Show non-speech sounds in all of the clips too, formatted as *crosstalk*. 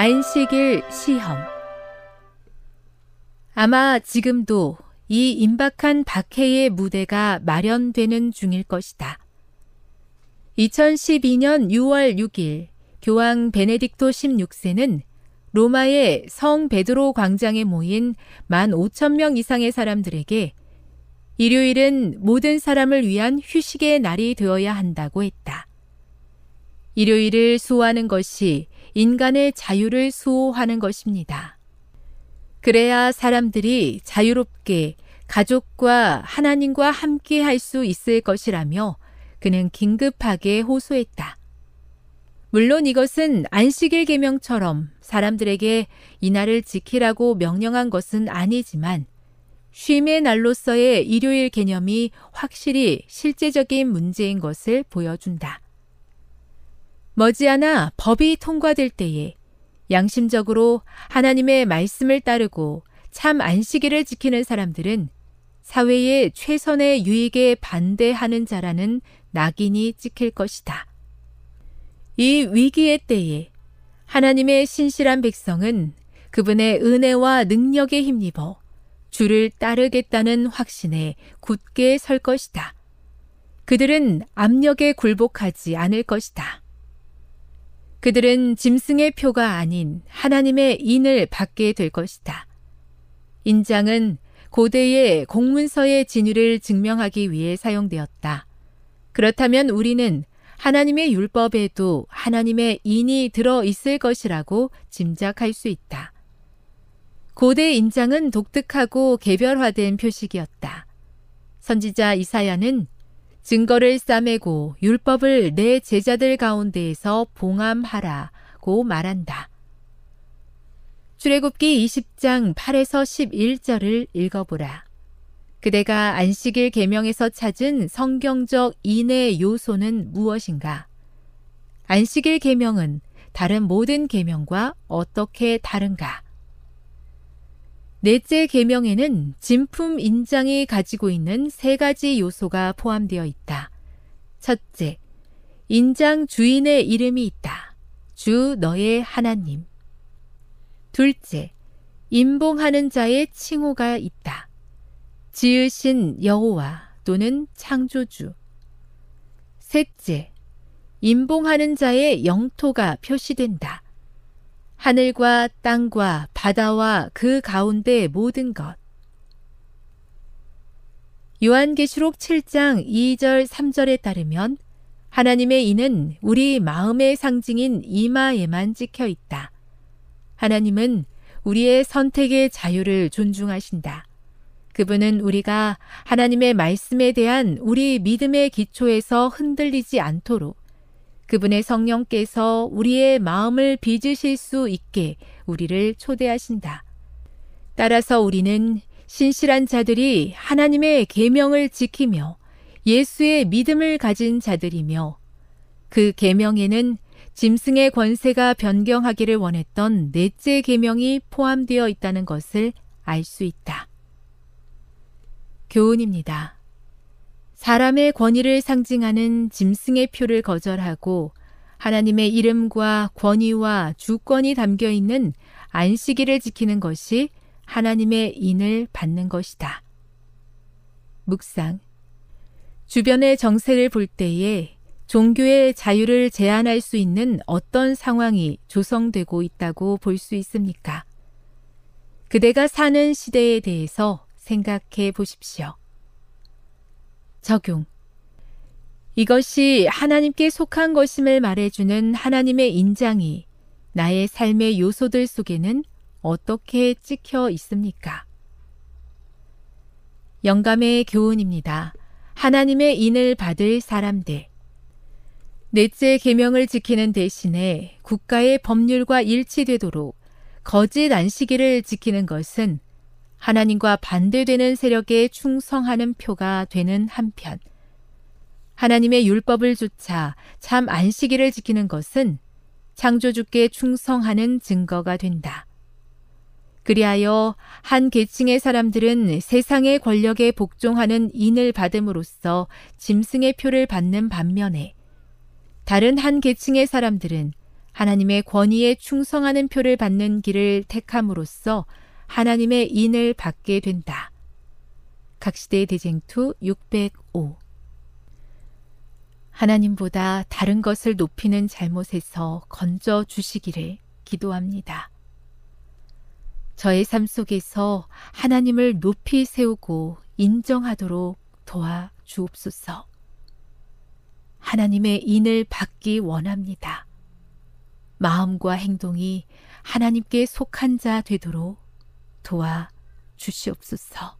안식일 시험 아마 지금도 이 임박한 박해의 무대가 마련되는 중일 것이다. 2012년 6월 6일 교황 베네딕토 16세는 로마의 성 베드로 광장에 모인 15,000명 이상의 사람들에게 일요일은 모든 사람을 위한 휴식의 날이 되어야 한다고 했다. 일요일을 수호하는 것이 인간의 자유를 수호하는 것입니다. 그래야 사람들이 자유롭게 가족과 하나님과 함께 할 수 있을 것이라며 그는 긴급하게 호소했다. 물론 이것은 안식일 계명처럼 사람들에게 이날을 지키라고 명령한 것은 아니지만 쉼의 날로서의 일요일 개념이 확실히 실제적인 문제인 것을 보여준다. 머지않아 법이 통과될 때에 양심적으로 하나님의 말씀을 따르고 참 안식일을 지키는 사람들은 사회의 최선의 유익에 반대하는 자라는 낙인이 찍힐 것이다. 이 위기의 때에 하나님의 신실한 백성은 그분의 은혜와 능력에 힘입어 주를 따르겠다는 확신에 굳게 설 것이다. 그들은 압력에 굴복하지 않을 것이다. 그들은 짐승의 표가 아닌 하나님의 인을 받게 될 것이다. 인장은 고대의 공문서의 진위를 증명하기 위해 사용되었다. 그렇다면 우리는 하나님의 율법에도 하나님의 인이 들어 있을 것이라고 짐작할 수 있다. 고대 인장은 독특하고 개별화된 표식이었다. 선지자 이사야는 증거를 싸매고 율법을 내 제자들 가운데에서 봉함하라고 말한다. 출애굽기 20장 8에서 11절을 읽어보라. 그대가 안식일 계명에서 찾은 성경적 인의 요소는 무엇인가? 안식일 계명은 다른 모든 계명과 어떻게 다른가? 넷째 계명에는 진품 인장이 가지고 있는 세 가지 요소가 포함되어 있다. 첫째, 인장 주인의 이름이 있다. 주 너의 하나님. 둘째, 임봉하는 자의 칭호가 있다. 지으신 여호와 또는 창조주. 셋째, 임봉하는 자의 영토가 표시된다. 하늘과 땅과 바다와 그 가운데 모든 것. 요한계시록 7장 2절 3절에 따르면 하나님의 이는 우리 마음의 상징인 이마에만 찍혀 있다. 하나님은 우리의 선택의 자유를 존중하신다. 그분은 우리가 하나님의 말씀에 대한 우리 믿음의 기초에서 흔들리지 않도록 그분의 성령께서 우리의 마음을 빚으실 수 있게 우리를 초대하신다. 따라서 우리는 신실한 자들이 하나님의 계명을 지키며 예수의 믿음을 가진 자들이며 그 계명에는 짐승의 권세가 변경하기를 원했던 넷째 계명이 포함되어 있다는 것을 알 수 있다. 교훈입니다. 사람의 권위를 상징하는 짐승의 표를 거절하고 하나님의 이름과 권위와 주권이 담겨 있는 안식일을 지키는 것이 하나님의 인을 받는 것이다. 묵상. 주변의 정세를 볼 때에 종교의 자유를 제한할 수 있는 어떤 상황이 조성되고 있다고 볼 수 있습니까? 그대가 사는 시대에 대해서 생각해 보십시오. 적용. 이것이 하나님께 속한 것임을 말해주는 하나님의 인장이 나의 삶의 요소들 속에는 어떻게 찍혀 있습니까? 영감의 교훈입니다. 하나님의 인을 받을 사람들. 넷째 계명을 지키는 대신에 국가의 법률과 일치되도록 거짓 안식일을 지키는 것은 하나님과 반대되는 세력에 충성하는 표가 되는 한편 하나님의 율법을 조차 참 안식일을 지키는 것은 창조주께 충성하는 증거가 된다. 그리하여 한 계층의 사람들은 세상의 권력에 복종하는 인을 받음으로써 짐승의 표를 받는 반면에 다른 한 계층의 사람들은 하나님의 권위에 충성하는 표를 받는 길을 택함으로써 하나님의 인을 받게 된다. 각시대 대쟁투 605 하나님보다 다른 것을 높이는 잘못에서 건져 주시기를 기도합니다. 저의 삶 속에서 하나님을 높이 세우고 인정하도록 도와 주옵소서. 하나님의 인을 받기 원합니다. 마음과 행동이 하나님께 속한 자 되도록 도와 주시옵소서.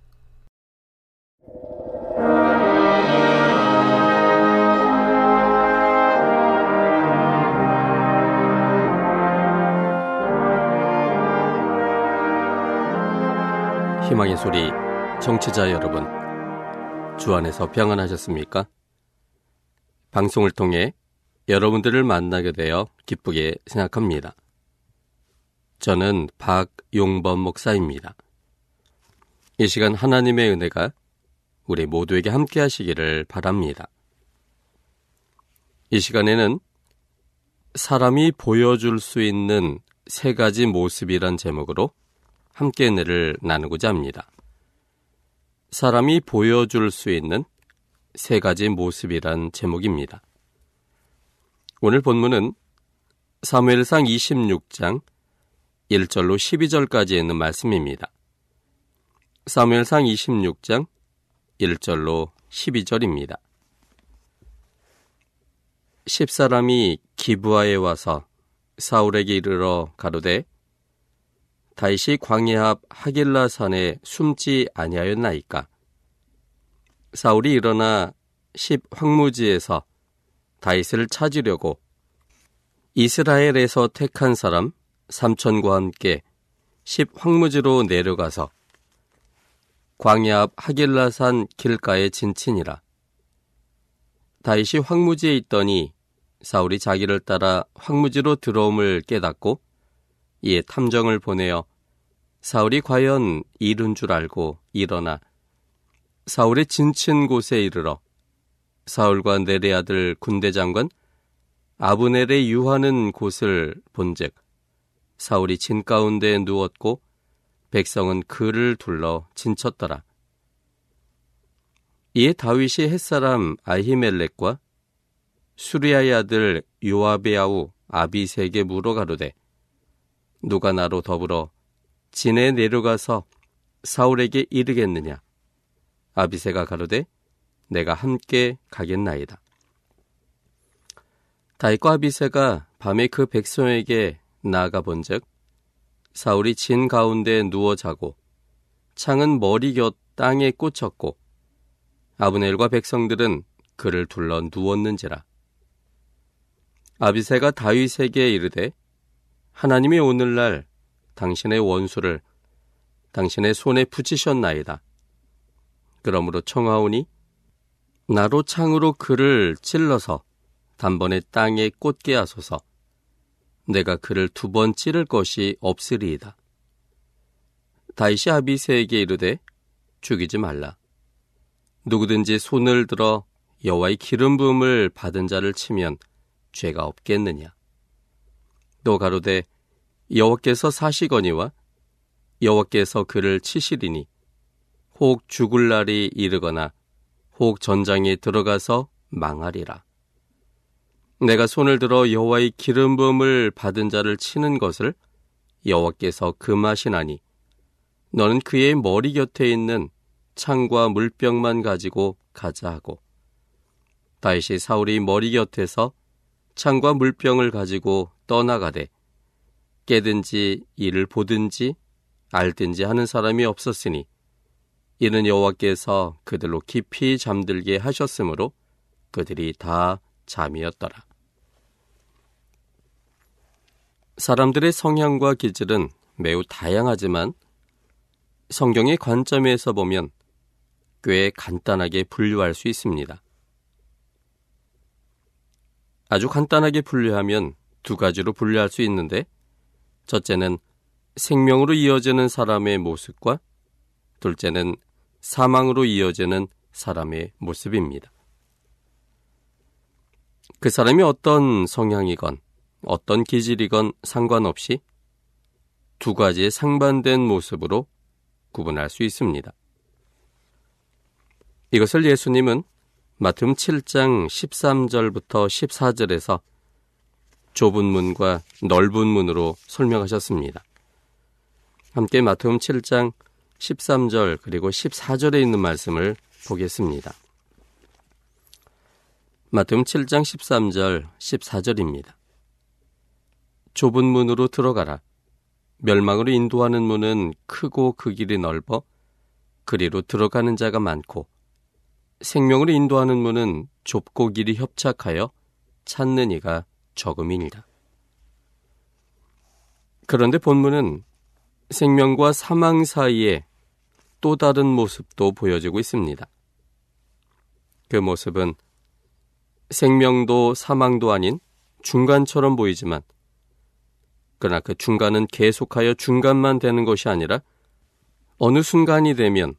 희망의 소리 정치자 여러분 주 안에서 평안하셨습니까? 방송을 통해 여러분들을 만나게 되어 기쁘게 생각합니다. 저는 박용범 목사입니다. 이 시간 하나님의 은혜가 우리 모두에게 함께 하시기를 바랍니다. 이 시간에는 사람이 보여줄 수 있는 세 가지 모습이란 제목으로 함께 은혜를 나누고자 합니다. 사람이 보여줄 수 있는 세 가지 모습이란 제목입니다. 오늘 본문은 사무엘상 26장 1절로 12절까지 있는 말씀입니다. 사무엘상 26장 1절로 12절입니다. 십사람이 기부하에 와서 사울에게 이르러 가로되 다시 광야 앞 하길라 산에 숨지 아니하였나이까 사울이 일어나 십 황무지에서 다윗을 찾으려고 이스라엘에서 택한 사람 삼천과 함께 십 황무지로 내려가서 광야 앞 하길라산 길가에 진친이라. 다윗이 황무지에 있더니 사울이 자기를 따라 황무지로 들어옴을 깨닫고 이에 탐정을 보내어 사울이 과연 이룬 줄 알고 일어나 사울의 진친 곳에 이르러 사울과 네레 아들 군대 장관 아브넬의 유하는 곳을 본즉 사울이 진 가운데 누웠고 백성은 그를 둘러 진쳤더라. 이에 다윗이 햇사람 아히멜렉과 수리아의 아들 요아베 아우 아비세게 물어 가로되 누가 나로 더불어 진에 내려가서 사울에게 이르겠느냐 아비세가 가로되 내가 함께 가겠나이다 다윗과 아비세가 밤에 그 백성에게 나아가 본즉 사울이 진 가운데 누워 자고 창은 머리 곁 땅에 꽂혔고 아브넬과 백성들은 그를 둘러 누웠는지라 아비세가 다윗에게 이르되 하나님이 오늘날 당신의 원수를 당신의 손에 붙이셨나이다. 그러므로 청하오니 나로 창으로 그를 찔러서 단번에 땅에 꽂게 하소서. 내가 그를 두 번 찌를 것이 없으리이다. 다이시 아비세에게 이르되 죽이지 말라. 누구든지 손을 들어 여호와의 기름 부음을 받은 자를 치면 죄가 없겠느냐. 또 가로되 여호와께서 사시거니와 여호와께서 그를 치시리니 혹 죽을 날이 이르거나 혹 전장에 들어가서 망하리라. 내가 손을 들어 여호와의 기름 부음을 받은 자를 치는 것을 여호와께서 금하시나니 너는 그의 머리 곁에 있는 창과 물병만 가지고 가자 하고 다윗이 사울이 머리 곁에서 창과 물병을 가지고 떠나가되 깨든지 이를 보든지 알든지 하는 사람이 없었으니 이는 여호와께서 그들로 깊이 잠들게 하셨으므로 그들이 다 잠이었더라. 사람들의 성향과 기질은 매우 다양하지만 성경의 관점에서 보면 꽤 간단하게 분류할 수 있습니다. 아주 간단하게 분류하면 두 가지로 분류할 수 있는데 첫째는 생명으로 이어지는 사람의 모습과 둘째는 사망으로 이어지는 사람의 모습입니다. 그 사람이 어떤 성향이건 어떤 기질이건 상관없이 두 가지의 상반된 모습으로 구분할 수 있습니다. 이것을 예수님은 마태음 7장 13절부터 14절에서 좁은 문과 넓은 문으로 설명하셨습니다. 함께 마태음 7장 13절 그리고 14절에 있는 말씀을 보겠습니다. 마태음 7장 13절 14절입니다. 좁은 문으로 들어가라. 멸망으로 인도하는 문은 크고 그 길이 넓어 그리로 들어가는 자가 많고 생명으로 인도하는 문은 좁고 길이 협착하여 찾는 이가 적음이니라. 그런데 본문은 생명과 사망 사이에 또 다른 모습도 보여지고 있습니다. 그 모습은 생명도 사망도 아닌 중간처럼 보이지만 그러나 그 중간은 계속하여 중간만 되는 것이 아니라 어느 순간이 되면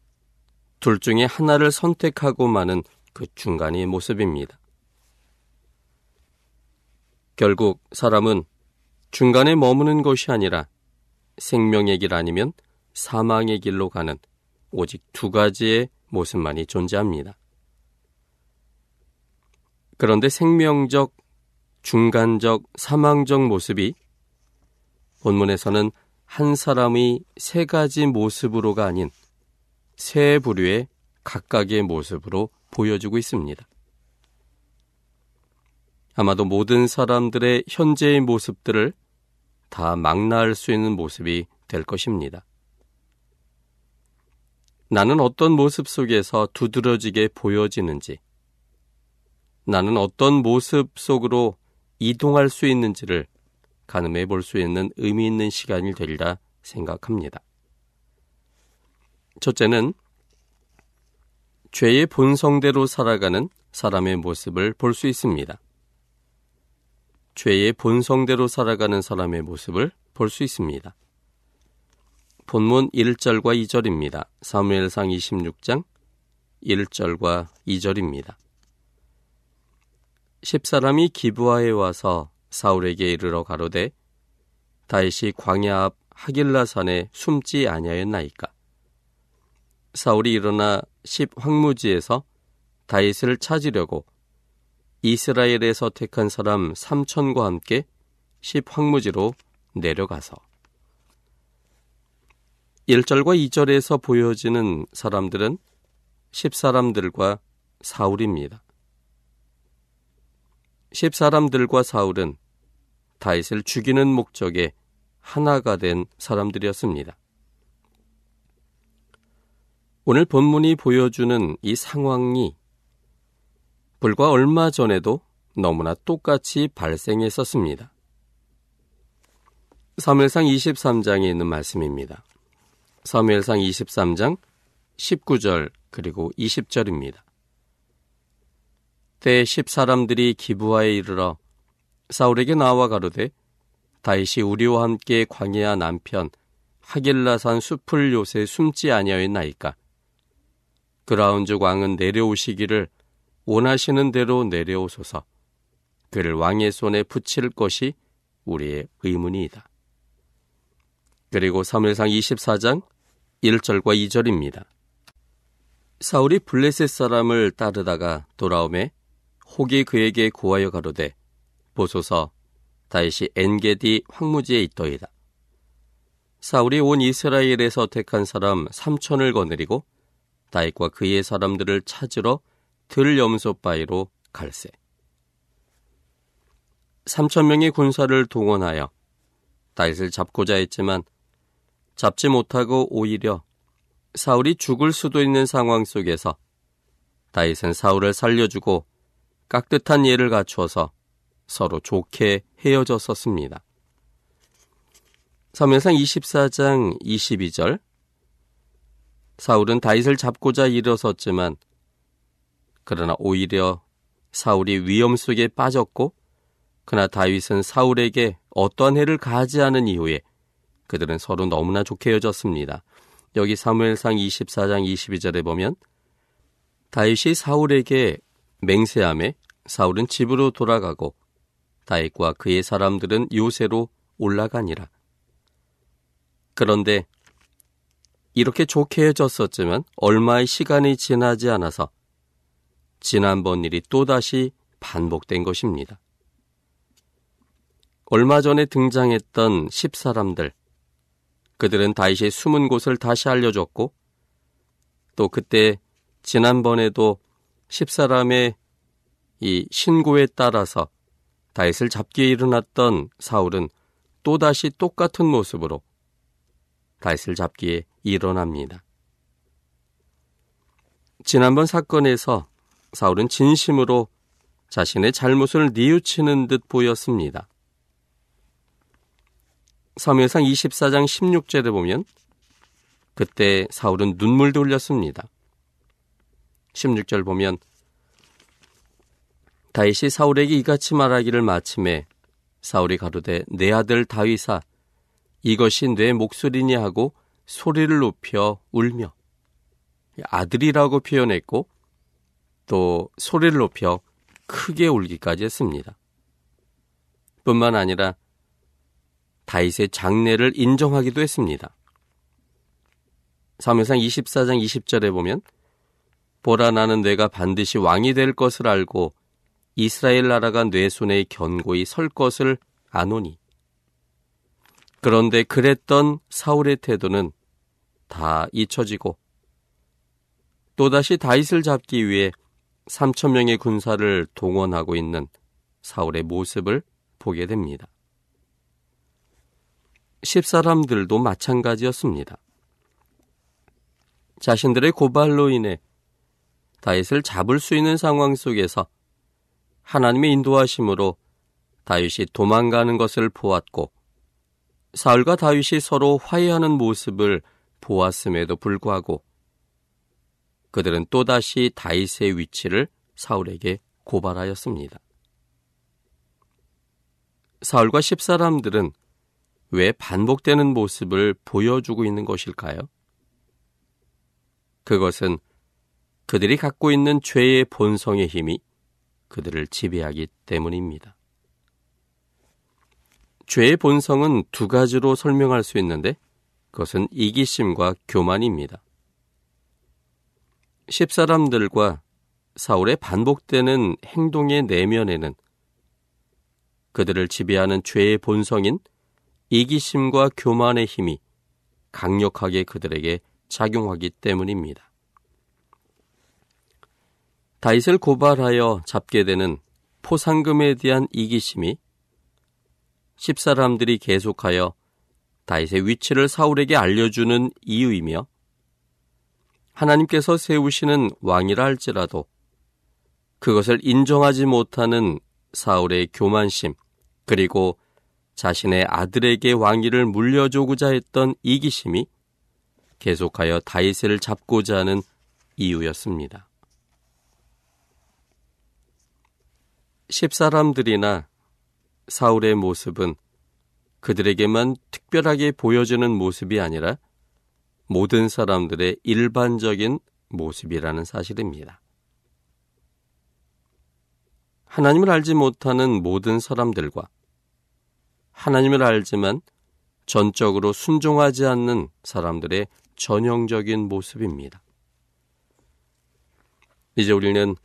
둘 중에 하나를 선택하고 마는 그 중간의 모습입니다. 결국 사람은 중간에 머무는 것이 아니라 생명의 길 아니면 사망의 길로 가는 오직 두 가지의 모습만이 존재합니다. 그런데 생명적, 중간적, 사망적 모습이 본문에서는 한 사람의 세 가지 모습으로가 아닌 세 부류의 각각의 모습으로 보여주고 있습니다. 아마도 모든 사람들의 현재의 모습들을 다 망라할 수 있는 모습이 될 것입니다. 나는 어떤 모습 속에서 두드러지게 보여지는지, 나는 어떤 모습 속으로 이동할 수 있는지를 가늠해 볼 수 있는 의미 있는 시간이 되리라 생각합니다. 첫째는 죄의 본성대로 살아가는 사람의 모습을 볼 수 있습니다. 죄의 본성대로 살아가는 사람의 모습을 볼 수 있습니다. 본문 1절과 2절입니다. 사무엘상 26장 1절과 2절입니다. 십사람이 기부하에 와서 사울에게 이르러 가로되 다윗이 광야 앞 하길라 산에 숨지 아니하였나이까 사울이 일어나 십 황무지에서 다윗을 찾으려고 이스라엘에서 택한 사람 3천과 함께 십 황무지로 내려가서 1절과 2절에서 보여지는 사람들은 10사람들과 사울입니다. 10사람들과 사울은 다윗을 죽이는 목적에 하나가 된 사람들이었습니다. 오늘 본문이 보여주는 이 상황이 불과 얼마 전에도 너무나 똑같이 발생했었습니다. 3일상 23장에 있는 말씀입니다. 3일상 23장 19절 그리고 20절입니다. 때 십 사람들이 기부하에 이르러 사울에게 나와 가로되 다윗이 우리와 함께 광야 남편 하길라산 숲을 요새 숨지 아니하였나이까 그라운즈 왕은 내려오시기를 원하시는 대로 내려오소서 그를 왕의 손에 붙일 것이 우리의 의문이다. 그리고 3일상 24장 1절과 2절입니다. 사울이 블레셋 사람을 따르다가 돌아오매 혹이 그에게 구하여 가로되 보소서 다윗이 엔게디 황무지에 있더이다. 사울이 온 이스라엘에서 택한 사람 3천을 거느리고 다윗과 그의 사람들을 찾으러 들 염소 바위로 갈세. 3천 명의 군사를 동원하여 다윗을 잡고자 했지만 잡지 못하고 오히려 사울이 죽을 수도 있는 상황 속에서 다윗은 사울을 살려주고 깍듯한 예를 갖추어서 서로 좋게 헤어졌었습니다. 사면상 24장 22절 사울은 다윗을 잡고자 일어섰지만 그러나 오히려 사울이 위험 속에 빠졌고 그러나 다윗은 사울에게 어떠한 해를 가하지 않은 이후에 그들은 서로 너무나 좋게 헤어졌습니다. 여기 사무엘상 24장 22절에 보면 다윗이 사울에게 맹세함에 사울은 집으로 돌아가고 다윗과 그의 사람들은 요새로 올라가니라. 그런데 이렇게 좋게 헤어졌었지만 얼마의 시간이 지나지 않아서 지난번 일이 또다시 반복된 것입니다. 얼마 전에 등장했던 십사람들, 그들은 다윗의 숨은 곳을 다시 알려줬고, 또 그때 지난번에도 십사람의 이 신고에 따라서 다윗을 잡기에 일어났던 사울은 또다시 똑같은 모습으로 다윗을 잡기에 일어납니다. 지난번 사건에서 사울은 진심으로 자신의 잘못을 뉘우치는 듯 보였습니다. 사무엘상 24장 16절에 보면 그때 사울은 눈물도 흘렸습니다. 16절 보면 다윗이 사울에게 이같이 말하기를 마침에 사울이 가로되 내 아들 다윗아 이것이 내 목소리니 하고 소리를 높여 울며 아들이라고 표현했고 또 소리를 높여 크게 울기까지 했습니다. 뿐만 아니라 다윗의 장례를 인정하기도 했습니다. 사무상 24장 20절에 보면 보라 나는 내가 반드시 왕이 될 것을 알고 이스라엘 나라가 뇌 손에 견고히 설 것을 아노니. 그런데 그랬던 사울의 태도는 다 잊혀지고 또다시 다윗을 잡기 위해 3천 명의 군사를 동원하고 있는 사울의 모습을 보게 됩니다. 십사람들도 마찬가지였습니다. 자신들의 고발로 인해 다윗을 잡을 수 있는 상황 속에서 하나님의 인도하심으로 다윗이 도망가는 것을 보았고 사울과 다윗이 서로 화해하는 모습을 보았음에도 불구하고 그들은 또다시 다윗의 위치를 사울에게 고발하였습니다. 사울과 십사람들은 왜 반복되는 모습을 보여주고 있는 것일까요? 그것은 그들이 갖고 있는 죄의 본성의 힘이 그들을 지배하기 때문입니다. 죄의 본성은 두 가지로 설명할 수 있는데 그것은 이기심과 교만입니다. 십사람들과 사울의 반복되는 행동의 내면에는 그들을 지배하는 죄의 본성인 이기심과 교만의 힘이 강력하게 그들에게 작용하기 때문입니다. 다윗을 고발하여 잡게 되는 포상금에 대한 이기심이 십사람들이 계속하여 다윗의 위치를 사울에게 알려주는 이유이며 하나님께서 세우시는 왕이라 할지라도 그것을 인정하지 못하는 사울의 교만심 그리고 자신의 아들에게 왕위를 물려주고자 했던 이기심이 계속하여 다윗을 잡고자 하는 이유였습니다. 십사람들이나 사울의 모습은 그들에게만 특별하게 보여주는 모습이 아니라 모든 사람들의 일반적인 모습이라는 사실입니다. 하나님을 알지 못하는 모든 사람들과 하나님을 알지만 전적으로 순종하지 않는 사람들의 전형적인 모습입니다. 이제 우리는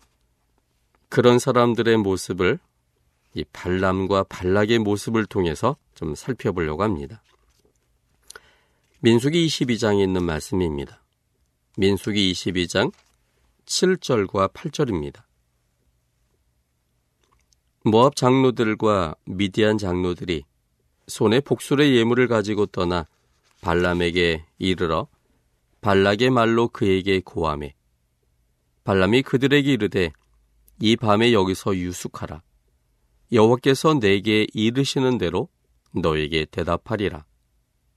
그런 사람들의 모습을 이 발람과 발락의 모습을 통해서 좀 살펴보려고 합니다. 민수기 22장에 있는 말씀입니다. 민수기 22장 7절과 8절입니다. 모압 장로들과 미디안 장로들이 손에 복술의 예물을 가지고 떠나 발람에게 이르러 발락의 말로 그에게 고함해 발람이 그들에게 이르되 이 밤에 여기서 유숙하라. 여호와께서 내게 이르시는 대로 너에게 대답하리라.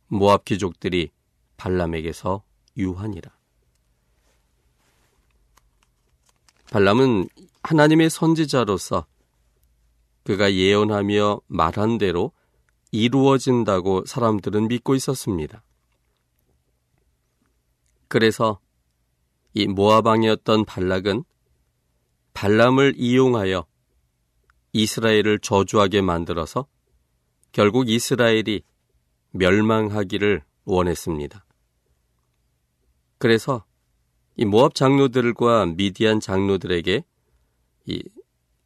모압 귀족들이 발람에게서 유하니라. 발람은 하나님의 선지자로서 그가 예언하며 말한 대로 이루어진다고 사람들은 믿고 있었습니다. 그래서 이 모아방이었던 발락은 발람을 이용하여 이스라엘을 저주하게 만들어서 결국 이스라엘이 멸망하기를 원했습니다. 그래서 이 모압 장로들과 미디안 장로들에게 이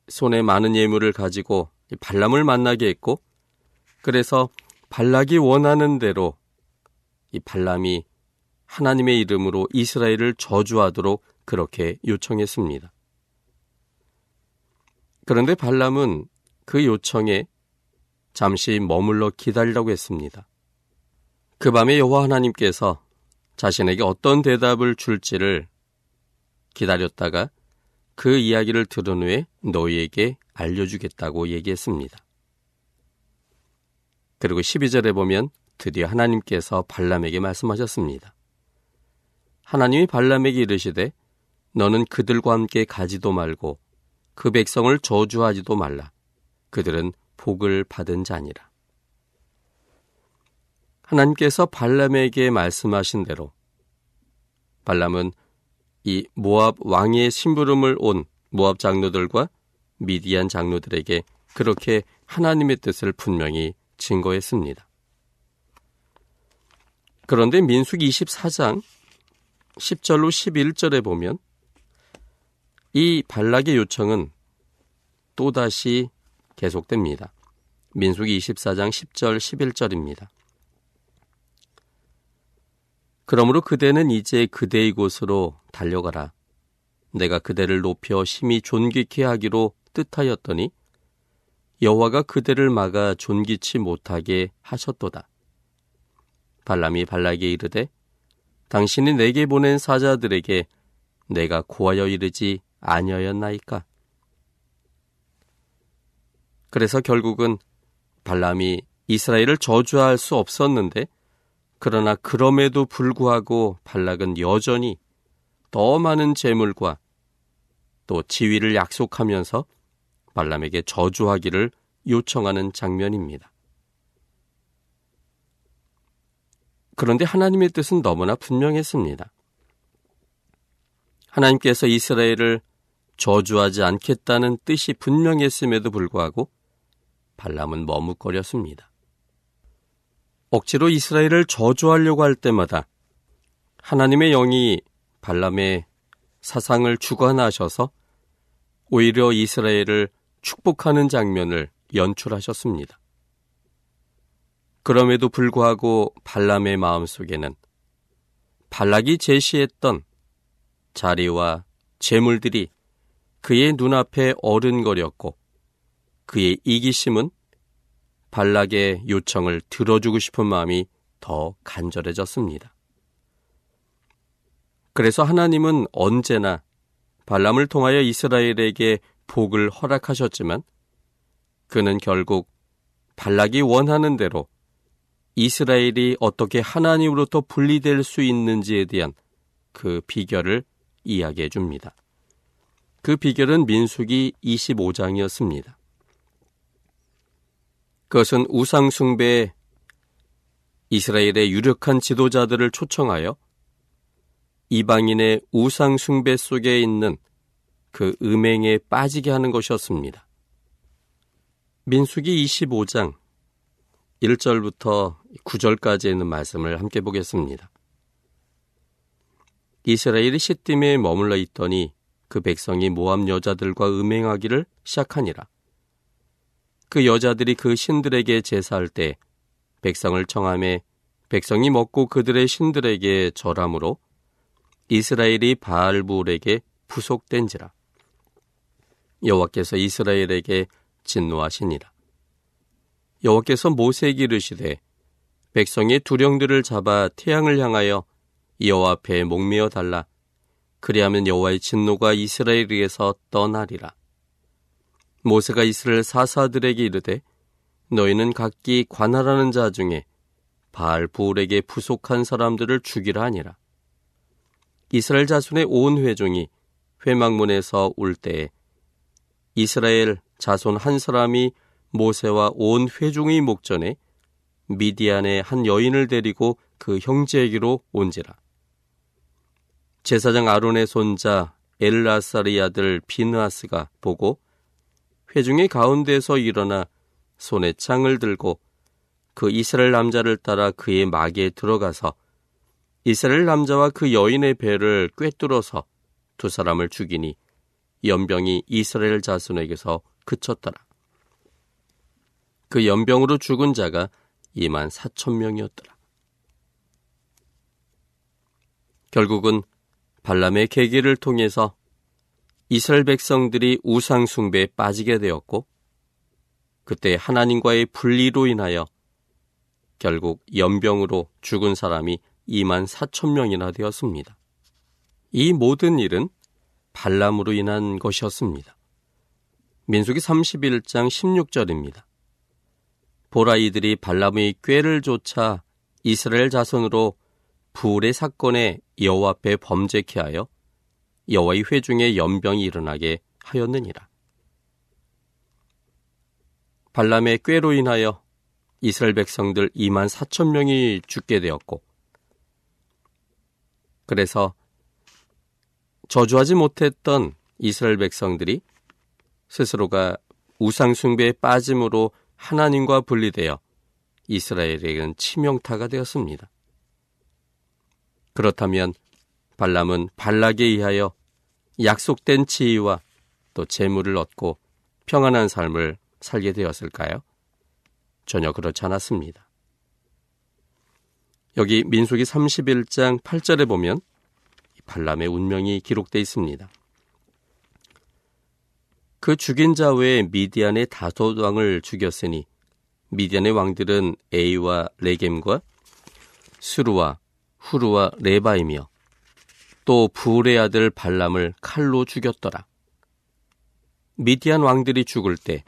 손에 많은 예물을 가지고 발람을 만나게 했고 그래서 발락이 원하는 대로 이 발람이 하나님의 이름으로 이스라엘을 저주하도록 그렇게 요청했습니다. 그런데 발람은 그 요청에 잠시 머물러 기다리라고 했습니다. 그 밤에 여호와 하나님께서 자신에게 어떤 대답을 줄지를 기다렸다가 그 이야기를 들은 후에 너희에게 알려주겠다고 얘기했습니다. 그리고 12절에 보면 드디어 하나님께서 발람에게 말씀하셨습니다. 하나님이 발람에게 이르시되 너는 그들과 함께 가지도 말고 그 백성을 저주하지도 말라. 그들은 복을 받은 자니라. 하나님께서 발람에게 말씀하신 대로 발람은 이 모압 왕의 심부름을 온 모압 장로들과 미디안 장로들에게 그렇게 하나님의 뜻을 분명히 증거했습니다. 그런데 민숙 24장 10절로 11절에 보면 이 발락의 요청은 또다시 계속됩니다. 민숙 24장 10절 11절입니다. 그러므로 그대는 이제 그대의 곳으로 달려가라. 내가 그대를 높여 심히 존귀케 하기로 뜻하였더니 여호와가 그대를 막아 존귀치 못하게 하셨도다. 발람이 발락에 이르되 당신이 내게 보낸 사자들에게 내가 고하여 이르지 아니하였나이까. 그래서 결국은 발람이 이스라엘을 저주할 수 없었는데 그러나 그럼에도 불구하고 발락은 여전히 더 많은 재물과 또 지위를 약속하면서 발람에게 저주하기를 요청하는 장면입니다. 그런데 하나님의 뜻은 너무나 분명했습니다. 하나님께서 이스라엘을 저주하지 않겠다는 뜻이 분명했음에도 불구하고 발람은 머뭇거렸습니다. 억지로 이스라엘을 저주하려고 할 때마다 하나님의 영이 발람의 사상을 주관하셔서 오히려 이스라엘을 축복하는 장면을 연출하셨습니다. 그럼에도 불구하고 발람의 마음속에는 발락이 제시했던 자리와 재물들이 그의 눈앞에 어른거렸고 그의 이기심은 발락의 요청을 들어주고 싶은 마음이 더 간절해졌습니다. 그래서 하나님은 언제나 발람을 통하여 이스라엘에게 복을 허락하셨지만 그는 결국 발락이 원하는 대로 이스라엘이 어떻게 하나님으로부터 분리될 수 있는지에 대한 그 비결을 이야기해 줍니다. 그 비결은 민숙이 25장이었습니다. 그것은 우상숭배에 이스라엘의 유력한 지도자들을 초청하여 이방인의 우상숭배 속에 있는 그 음행에 빠지게 하는 것이었습니다. 민숙이 25장 1절부터 9절까지 있는 말씀을 함께 보겠습니다. 이스라엘이 시딤에 머물러 있더니 그 백성이 모함 여자들과 음행하기를 시작하니라. 그 여자들이 그 신들에게 제사할 때 백성을 청함에 백성이 먹고 그들의 신들에게 절함으로 이스라엘이 바알불에게 부속된지라. 여호와께서 이스라엘에게 진노하시니라. 여호와께서 모세에게 이르시되 백성의 두령들을 잡아 태양을 향하여 여호와 앞에 목매어 달라 그리하면 여호와의 진노가 이스라엘에게서 떠나리라. 모세가 이스라엘 사사들에게 이르되 너희는 각기 관할하는 자 중에 바알 부울에게 부속한 사람들을 죽이라 하니라. 이스라엘 자손의 온 회중이 회막문에서 올 때에 이스라엘 자손 한 사람이 모세와 온 회중의 목전에 미디안의 한 여인을 데리고 그 형제에게로 온지라. 제사장 아론의 손자 엘라사리 아들 비느아스가 보고 회중의 가운데서 일어나 손에 창을 들고 그 이스라엘 남자를 따라 그의 막에 들어가서 이스라엘 남자와 그 여인의 배를 꿰뚫어서 두 사람을 죽이니 연병이 이스라엘 자손에게서 그쳤더라. 그 연병으로 죽은 자가 2만 4천 명이었더라. 결국은 발람의 계기를 통해서 이스라엘 백성들이 우상 숭배에 빠지게 되었고 그때 하나님과의 분리로 인하여 결국 연병으로 죽은 사람이 2만 4천 명이나 되었습니다. 이 모든 일은 발람으로 인한 것이었습니다. 민수기 31장 16절입니다. 보라 이들이 발람의 꾀를 쫓아 이스라엘 자손으로 부울의 사건에 여호와 앞에 범죄케 하여 여호와의 회중에 연병이 일어나게 하였느니라. 발람의 꾀로 인하여 이스라엘 백성들 2만 4천 명이 죽게 되었고 그래서 저주하지 못했던 이스라엘 백성들이 스스로가 우상 숭배에 빠짐으로 하나님과 분리되어 이스라엘에게는 치명타가 되었습니다. 그렇다면 발람은 발락에 의하여 약속된 지위와 또 재물을 얻고 평안한 삶을 살게 되었을까요? 전혀 그렇지 않았습니다. 여기 민수기 31장 8절에 보면 발람의 운명이 기록되어 있습니다. 그 죽인 자 외에 미디안의 다섯 왕을 죽였으니 미디안의 왕들은 에이와 레겜과 수루와 후루와 레바이며 또 부울의 아들 발람을 칼로 죽였더라. 미디안 왕들이 죽을 때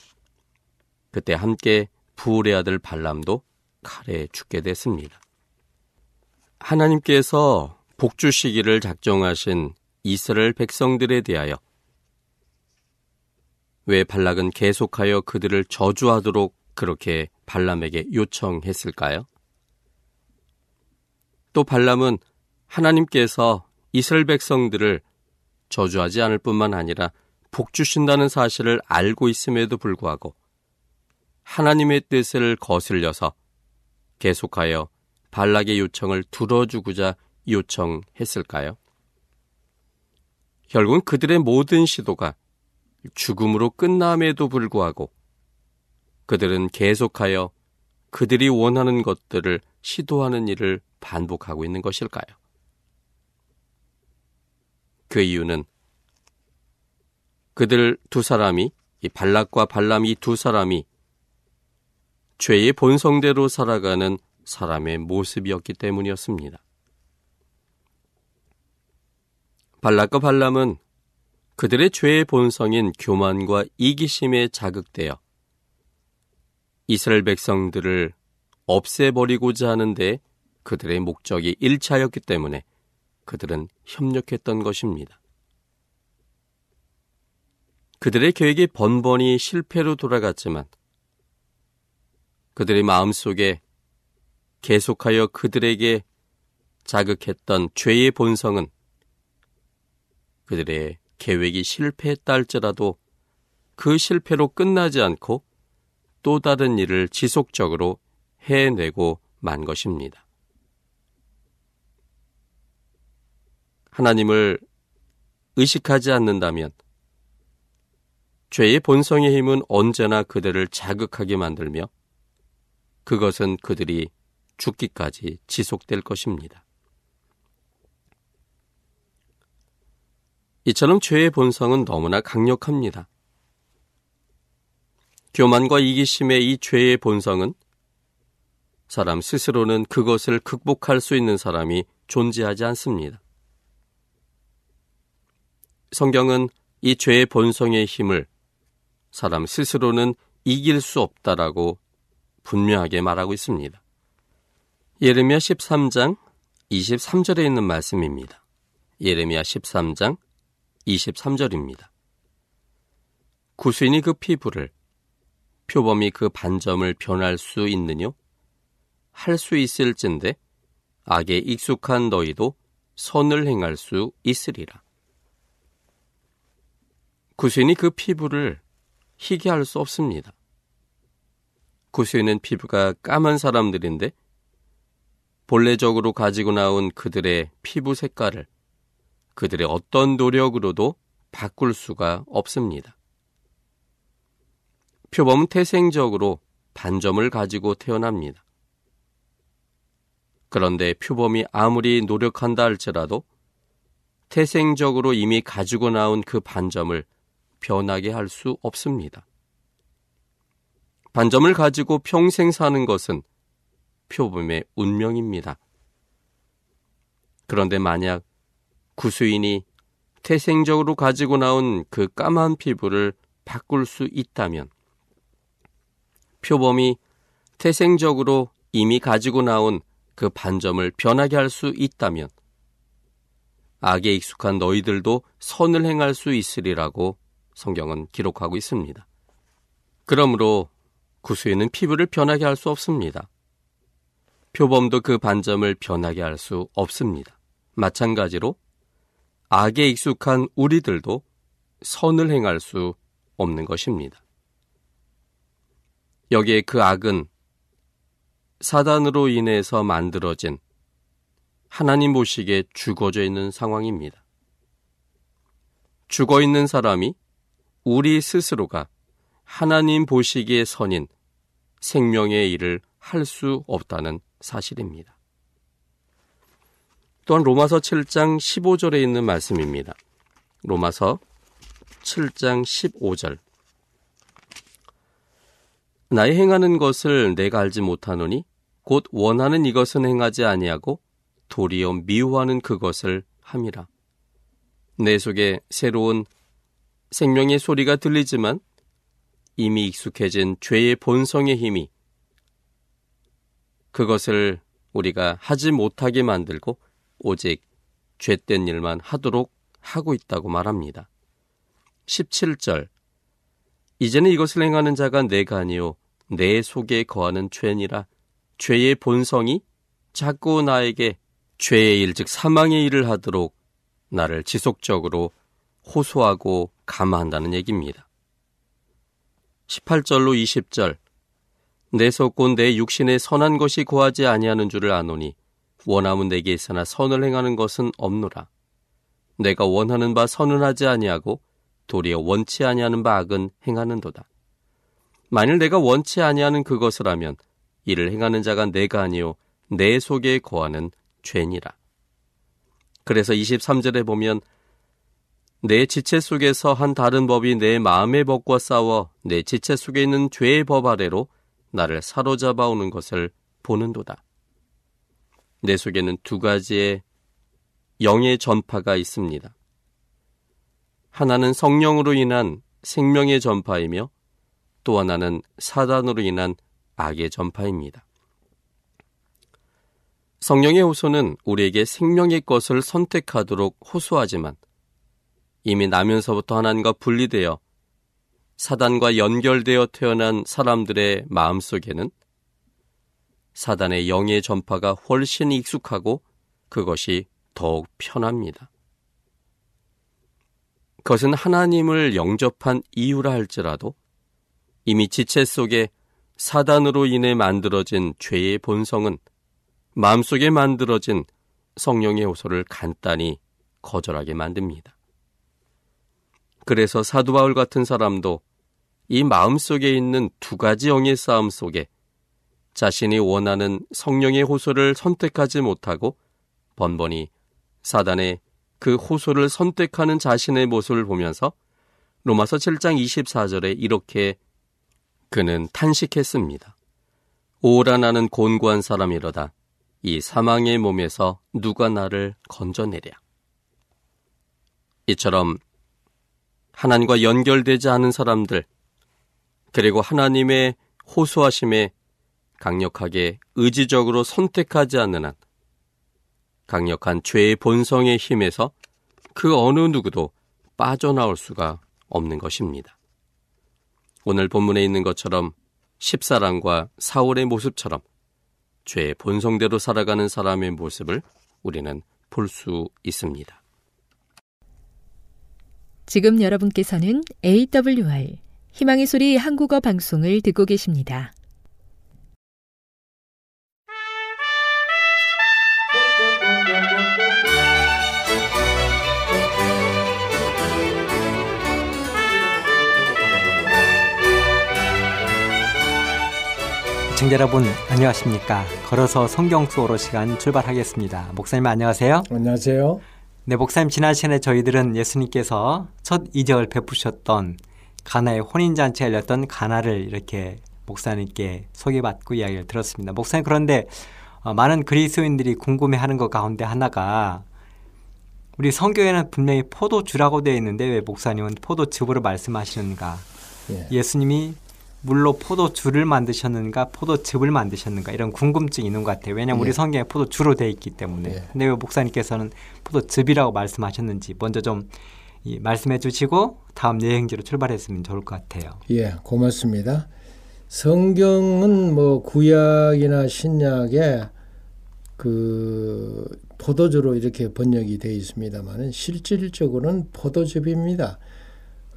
그때 함께 부울의 아들 발람도 칼에 죽게 됐습니다. 하나님께서 복주 시기를 작정하신 이스라엘 백성들에 대하여 왜 발락은 계속하여 그들을 저주하도록 그렇게 발람에게 요청했을까요? 또 발람은 하나님께서 이스라엘 백성들을 저주하지 않을 뿐만 아니라 복 주신다는 사실을 알고 있음에도 불구하고 하나님의 뜻을 거슬려서 계속하여 발락의 요청을 들어주고자 요청했을까요? 결국은 그들의 모든 시도가 죽음으로 끝남에도 불구하고 그들은 계속하여 그들이 원하는 것들을 시도하는 일을 반복하고 있는 것일까요? 그 이유는 그들 두 사람이 이 발락과 발람이 두 사람이 죄의 본성대로 살아가는 사람의 모습이었기 때문이었습니다. 발락과 발람은 그들의 죄의 본성인 교만과 이기심에 자극되어 이스라엘 백성들을 없애버리고자 하는데 그들의 목적이 일차였기 때문에 그들은 협력했던 것입니다. 그들의 계획이 번번이 실패로 돌아갔지만 그들의 마음속에 계속하여 그들에게 자극했던 죄의 본성은 그들의 계획이 실패했다 할지라도 그 실패로 끝나지 않고 또 다른 일을 지속적으로 해내고 만 것입니다. 하나님을 의식하지 않는다면 죄의 본성의 힘은 언제나 그들을 자극하게 만들며 그것은 그들이 죽기까지 지속될 것입니다. 이처럼 죄의 본성은 너무나 강력합니다. 교만과 이기심의 이 죄의 본성은 사람 스스로는 그것을 극복할 수 있는 사람이 존재하지 않습니다. 성경은 이 죄의 본성의 힘을 사람 스스로는 이길 수 없다라고 분명하게 말하고 있습니다. 예레미야 13장 23절에 있는 말씀입니다. 예레미야 13장 23절입니다. 구수인이 그 피부를 표범이 그 반점을 변할 수 있느뇨? 할 수 있을진데 악에 익숙한 너희도 선을 행할 수 있으리라. 구수인이 그 피부를 희게 할 수 없습니다. 구수인은 피부가 까만 사람들인데 본래적으로 가지고 나온 그들의 피부 색깔을 그들의 어떤 노력으로도 바꿀 수가 없습니다. 표범은 태생적으로 반점을 가지고 태어납니다. 그런데 표범이 아무리 노력한다 할지라도 태생적으로 이미 가지고 나온 그 반점을 변하게 할 수 없습니다. 반점을 가지고 평생 사는 것은 표범의 운명입니다. 그런데 만약 구수인이 태생적으로 가지고 나온 그 까만 피부를 바꿀 수 있다면 표범이 태생적으로 이미 가지고 나온 그 반점을 변하게 할 수 있다면 악에 익숙한 너희들도 선을 행할 수 있으리라고 성경은 기록하고 있습니다. 그러므로 구수인은 피부를 변하게 할 수 없습니다. 표범도 그 반점을 변하게 할 수 없습니다. 마찬가지로 악에 익숙한 우리들도 선을 행할 수 없는 것입니다. 여기에 그 악은 사단으로 인해서 만들어진 하나님 보시기에 죽어져 있는 상황입니다. 죽어 있는 사람이 우리 스스로가 하나님 보시기에 선인 생명의 일을 할 수 없다는 사실입니다. 또한 로마서 7장 15절에 있는 말씀입니다. 로마서 7장 15절. 나의 행하는 것을 내가 알지 못하노니 곧 원하는 이것은 행하지 아니하고 도리어 미워하는 그것을 함이라. 내 속에 새로운 생명의 소리가 들리지만 이미 익숙해진 죄의 본성의 힘이 그것을 우리가 하지 못하게 만들고 오직 죄된 일만 하도록 하고 있다고 말합니다. 17절 이제는 이것을 행하는 자가 내가 아니요 내 속에 거하는 죄니라 죄의 본성이 자꾸 나에게 죄의 일 즉 사망의 일을 하도록 나를 지속적으로 호소하고 감화한다는 얘기입니다. 18절로 20절 내 속곧 내 육신에 선한 것이 고하지 아니하는 줄을 아노니 원함은 내게 있으나 선을 행하는 것은 없노라. 내가 원하는 바 선은 하지 아니하고 도리어 원치 아니하는 바 악은 행하는도다. 만일 내가 원치 아니하는 그것을 하면 이를 행하는 자가 내가 아니요 내 속에 거하는 죄니라. 그래서 23절에 보면 내 지체 속에서 한 다른 법이 내 마음의 법과 싸워 내 지체 속에 있는 죄의 법 아래로 나를 사로잡아 오는 것을 보는도다. 내 속에는 두 가지의 영의 전파가 있습니다. 하나는 성령으로 인한 생명의 전파이며 또 하나는 사단으로 인한 악의 전파입니다. 성령의 호소는 우리에게 생명의 것을 선택하도록 호소하지만 이미 나면서부터 하나님과 분리되어 사단과 연결되어 태어난 사람들의 마음 속에는 사단의 영의 전파가 훨씬 익숙하고 그것이 더욱 편합니다. 그것은 하나님을 영접한 이유라 할지라도 이미 지체 속에 사단으로 인해 만들어진 죄의 본성은 마음속에 만들어진 성령의 호소를 간단히 거절하게 만듭니다. 그래서 사도 바울 같은 사람도 이 마음속에 있는 두 가지 영의 싸움 속에 자신이 원하는 성령의 호소를 선택하지 못하고 번번이 사단의 그 호소를 선택하는 자신의 모습을 보면서 로마서 7장 24절에 이렇게 그는 탄식했습니다. 오라 나는 곤고한 사람이로다. 이 사망의 몸에서 누가 나를 건져내랴. 이처럼 하나님과 연결되지 않은 사람들, 그리고 하나님의 호소하심에 강력하게 의지적으로 선택하지 않는 한 강력한 죄의 본성의 힘에서 그 어느 누구도 빠져나올 수가 없는 것입니다. 오늘 본문에 있는 것처럼 십사랑과 사울의 모습처럼 죄의 본성대로 살아가는 사람의 모습을 우리는 볼 수 있습니다. 지금 여러분께서는 AWR 희망의 소리 한국어 방송을 듣고 계십니다. 시청자 여러분 안녕하십니까? 걸어서 성경 수어로 시간 출발하겠습니다. 목사님 안녕하세요. 안녕하세요. 네 목사님 지난 시간에 저희들은 예수님께서 첫 이적을 베푸셨던 가나의 혼인 잔치에 열렸던 가나를 이렇게 목사님께 소개받고 이야기를 들었습니다. 목사님 그런데 어, 많은 그리스도인들이 궁금해하는 것 가운데 하나가 우리 성경에는 분명히 포도주라고 되어 있는데 왜 목사님은 포도즙으로 말씀하시는가? 예. 예수님이 물로 포도주를 만드셨는가 포도즙을 만드셨는가 이런 궁금증이 있는 것 같아요. 왜냐하면 예. 우리 성경에 포도주로 되어 있기 때문에. 예. 근데 왜 목사님께서는 포도즙이라고 말씀하셨는지 먼저 좀 말씀해 주시고 다음 여행지로 출발했으면 좋을 것 같아요. 예, 고맙습니다. 성경은 뭐 구약이나 신약에 그 포도주로 이렇게 번역이 되어 있습니다만 실질적으로는 포도즙입니다.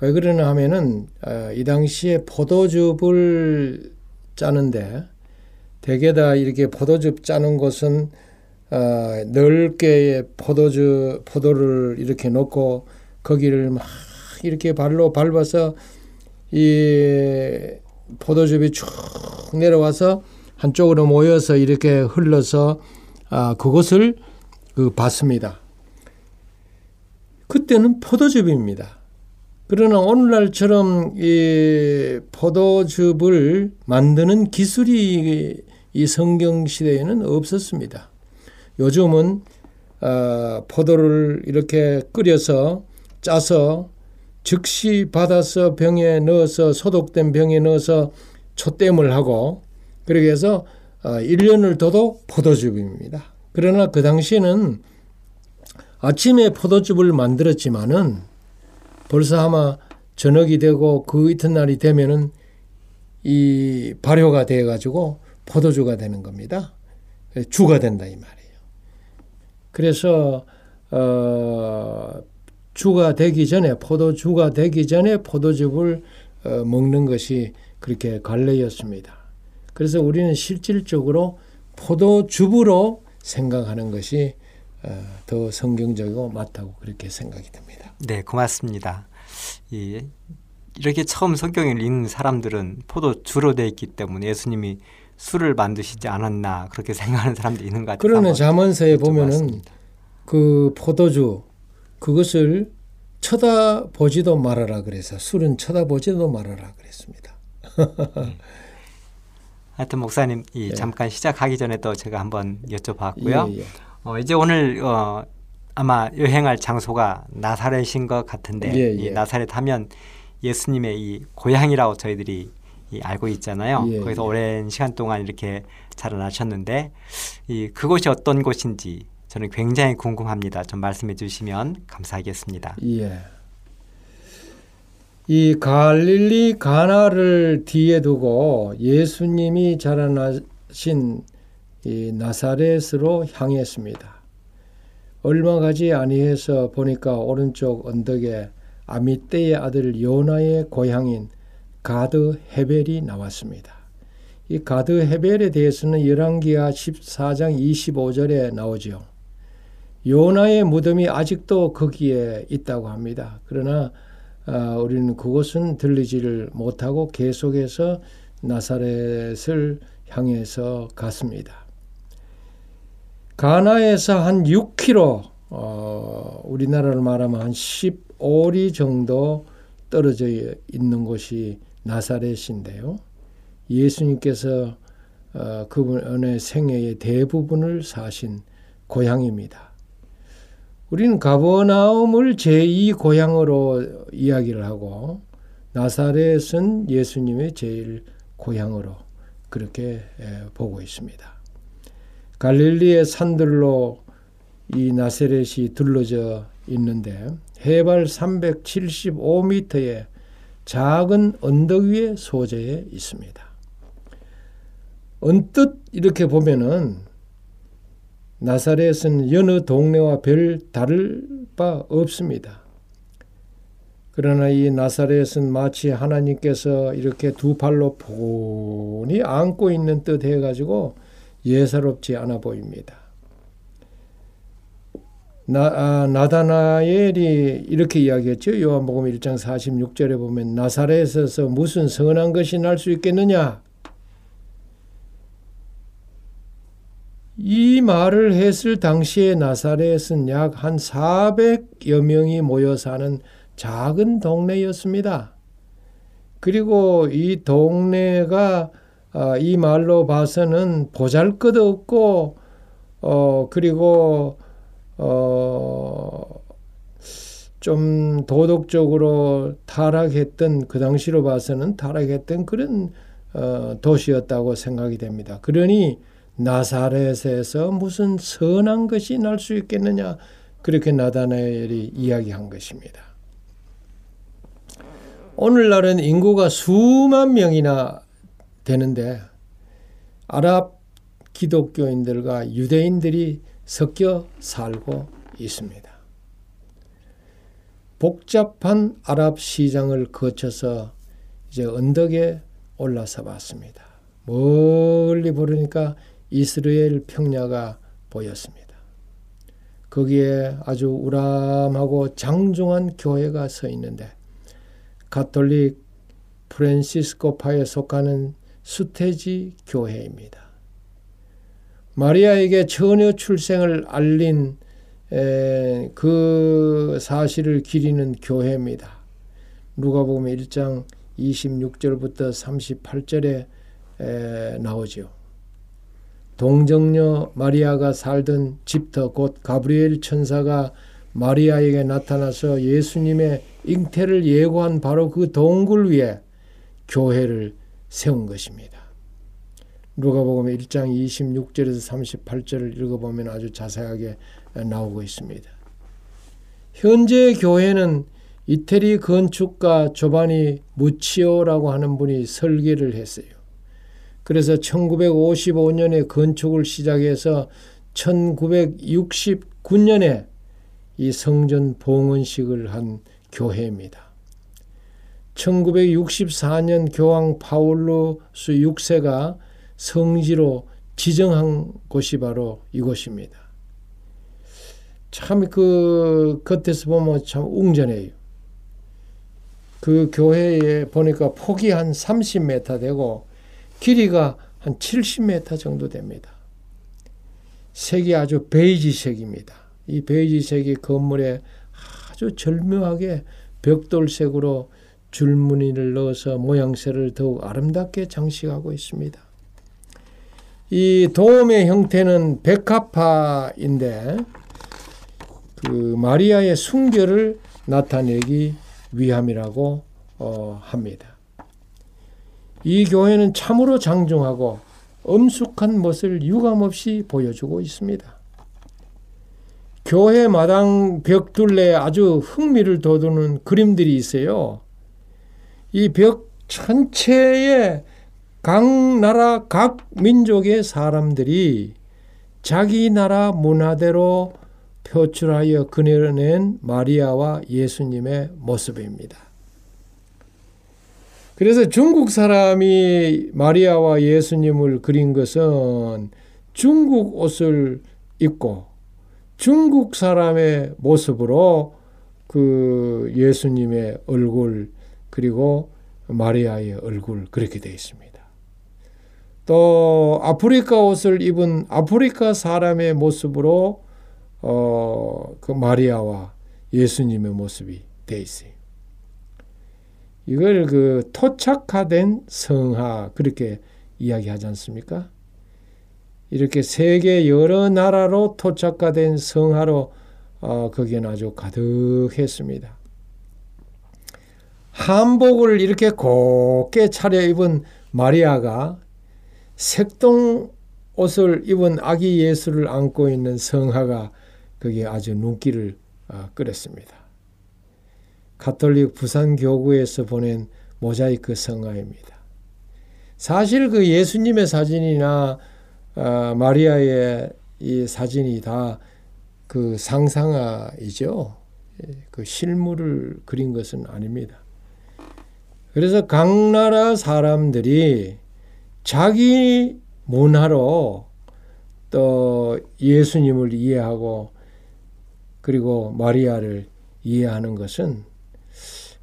왜 그러냐 하면은 어, 이 당시에 포도즙을 짜는데 대개 다 이렇게 포도즙 짜는 것은 어, 넓게 포도주 포도를 이렇게 놓고 거기를 막 이렇게 발로 밟아서 이 포도즙이 쭉 내려와서 한쪽으로 모여서 이렇게 흘러서 아 그것을 그 봤습니다. 그때는 포도즙입니다. 그러나 오늘날처럼 이 포도즙을 만드는 기술이 이 성경 시대에는 없었습니다. 요즘은 어, 포도를 이렇게 끓여서 짜서 즉시 받아서 병에 넣어서 소독된 병에 넣어서 초댐을 하고 그렇게 해서 어, 1년을 둬도 포도즙입니다. 그러나 그 당시에는 아침에 포도즙을 만들었지만은 벌써 아마 저녁이 되고 그 이튿날이 되면은 이 발효가 돼 가지고 포도주가 되는 겁니다. 주가 된다 이 말이에요. 그래서 어 주가 되기 전에 포도주가 되기 전에 포도즙을 어, 먹는 것이 그렇게 관례였습니다. 그래서 우리는 실질적으로 포도즙으로 생각하는 것이 어, 더 성경적이고 맞다고 그렇게 생각이 됩니다. 네, 고맙습니다. 이 이렇게 처음 성경을 읽는 사람들은 포도 주로 돼 있기 때문에 예수님이 술을 만드시지 않았나 그렇게 *laughs* 생각하는 사람도 있는 것 같아요. 그러나 자문서에 보면은 그 포도주 그것을 쳐다보지도 말아라 그래서 술은 쳐다보지도 말아라 그랬습니다. *laughs* 하여튼 목사님 이 예. 잠깐 시작하기 전에 또 제가 한번 여쭤봤고요. 예, 예. 어, 이제 오늘 어, 아마 여행할 장소가 나사렛인 것 같은데 예, 이 예. 나사렛 하면 예수님의 이 고향이라고 저희들이 이 알고 있잖아요. 예, 거기서 예. 오랜 시간 동안 이렇게 자라나셨는데 이 그곳이 어떤 곳인지 저는 굉장히 궁금합니다. 좀 말씀해 주시면 감사하겠습니다. 예. 이 갈릴리 가나를 뒤에 두고 예수님이 자라나신 이 나사렛으로 향했습니다. 얼마 가지 아니해서 보니까 오른쪽 언덕에 아미떼의 아들 요나의 고향인 가드 헤벨이 나왔습니다. 이 가드 헤벨에 대해서는 열왕기하 14장 25절에 나오지요. 요나의 무덤이 아직도 거기에 있다고 합니다. 그러나 아, 우리는 그곳은 들리지를 못하고 계속해서 나사렛을 향해서 갔습니다. 가나에서 한 6km, 어, 우리나라로 말하면 한 15리 정도 떨어져 있는 곳이 나사렛인데요. 예수님께서 어, 그분의 생애의 대부분을 사신 고향입니다. 우리는 가버나움을 제2 고향으로 이야기를 하고 나사렛은 예수님의 제일 고향으로 그렇게 에, 보고 있습니다. 갈릴리의 산들로 이 나사렛이 둘러져 있는데 해발 375m의 작은 언덕 위에 소재해 있습니다. 언뜻 이렇게 보면은 나사렛은 여느 동네와 별 다를 바 없습니다. 그러나 이 나사렛은 마치 하나님께서 이렇게 두 팔로 보니 안고 있는 듯 해가지고 예사롭지 않아 보입니다. 나, 아, 나다나엘이 이렇게 이야기했죠. 요한복음 1장 46절에 보면 나사렛에서 무슨 선한 것이 날 수 있겠느냐? 이 말을 했을 당시에 나사렛은 약 한 400여 명이 모여 사는 작은 동네였습니다. 그리고 이 동네가 아, 이 말로 봐서는 보잘것 없고 어 그리고 어좀 도덕적으로 타락했던 그 당시로 봐서는 타락했던 그런 어 도시였다고 생각이 됩니다. 그러니 나사렛에서 무슨 선한 것이 날 수 있겠느냐 그렇게 나다나엘이 이야기한 것입니다. 오늘날은 인구가 수만 명이나 되는데 아랍 기독교인들과 유대인들이 섞여 살고 있습니다. 복잡한 아랍 시장을 거쳐서 이제 언덕에 올라서 봤습니다. 멀리 보니까 이스라엘 평야가 보였습니다. 거기에 아주 우람하고 장중한 교회가 서 있는데 가톨릭 프란시스코파에 속하는 수테지 교회입니다. 마리아에게 처녀 출생을 알린 에, 그 사실을 기리는 교회입니다. 누가복음 1장 26절부터 38절에 에, 나오죠. 동정녀 마리아가 살던 집터 곧 가브리엘 천사가 마리아에게 나타나서 예수님의 잉태를 예고한 바로 그 동굴 위에 교회를 세운 것입니다. 누가복음 1장 26절에서 38절을 읽어보면 아주 자세하게 나오고 있습니다. 현재 교회는 이태리 건축가 조바니 무치오라고 하는 분이 설계를 했어요. 그래서 1955년에 건축을 시작해서 1969년에 이 성전 봉헌식을 한 교회입니다. 1964년 교황 파울루스 6세가 성지로 지정한 곳이 바로 이곳입니다. 참 그 겉에서 보면 참 웅전해요. 그 교회에 보니까 폭이 한 30m 되고 길이가 한 70m 정도 됩니다. 색이 아주 베이지색입니다. 이 베이지색이 건물에 아주 절묘하게 벽돌색으로 줄무늬를 넣어서 모양새를 더욱 아름답게 장식하고 있습니다. 이 도움의 형태는 백합화인데 그 마리아의 순결을 나타내기 위함이라고 어, 합니다. 이 교회는 참으로 장중하고 엄숙한 멋을 유감없이 보여주고 있습니다. 교회 마당 벽 둘레에 아주 흥미를 돋우는 그림들이 있어요. 이 벽 전체에 각 나라 각 민족의 사람들이 자기 나라 문화대로 표출하여 그려낸 마리아와 예수님의 모습입니다. 그래서 중국 사람이 마리아와 예수님을 그린 것은 중국 옷을 입고 중국 사람의 모습으로 그 예수님의 얼굴 그리고 마리아의 얼굴 그렇게 되어 있습니다. 또 아프리카 옷을 입은 아프리카 사람의 모습으로 어, 그 마리아와 예수님의 모습이 되어 있어요. 이걸 그 토착화된 성화 그렇게 이야기하지 않습니까? 이렇게 세계 여러 나라로 토착화된 성화로 어, 거기는 아주 가득했습니다. 한복을 이렇게 곱게 차려입은 마리아가 색동 옷을 입은 아기 예수를 안고 있는 성화가 거기에 아주 눈길을 어, 끌었습니다. 가톨릭 부산교구에서 보낸 모자이크 성화입니다. 사실 그 예수님의 사진이나 어, 마리아의 이 사진이 다 그 상상화이죠. 그 실물을 그린 것은 아닙니다. 그래서 각 나라 사람들이 자기 문화로 또 예수님을 이해하고 그리고 마리아를 이해하는 것은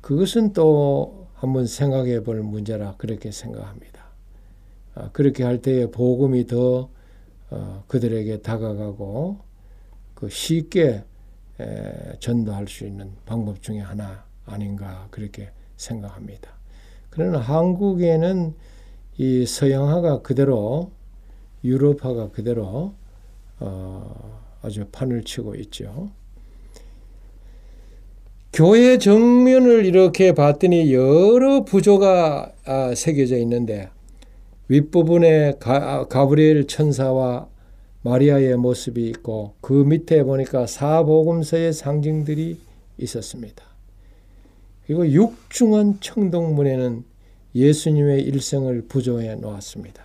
그것은 또 한번 생각해 볼 문제라 그렇게 생각합니다. 아, 그렇게 할 때에 복음이 더 어, 그들에게 다가가고 그 쉽게 전도할 수 있는 방법 중에 하나 아닌가 그렇게 생각합니다. 그러나 한국에는 이 서양화가 그대로 유럽화가 그대로 어, 아주 판을 치고 있죠. 교회 정면을 이렇게 봤더니 여러 부조가 아, 새겨져 있는데 윗부분에 가, 가브리엘 천사와 마리아의 모습이 있고 그 밑에 보니까 사복음서의 상징들이 있었습니다. 그리고 육중한 청동문에는 예수님의 일생을 부조해 놓았습니다.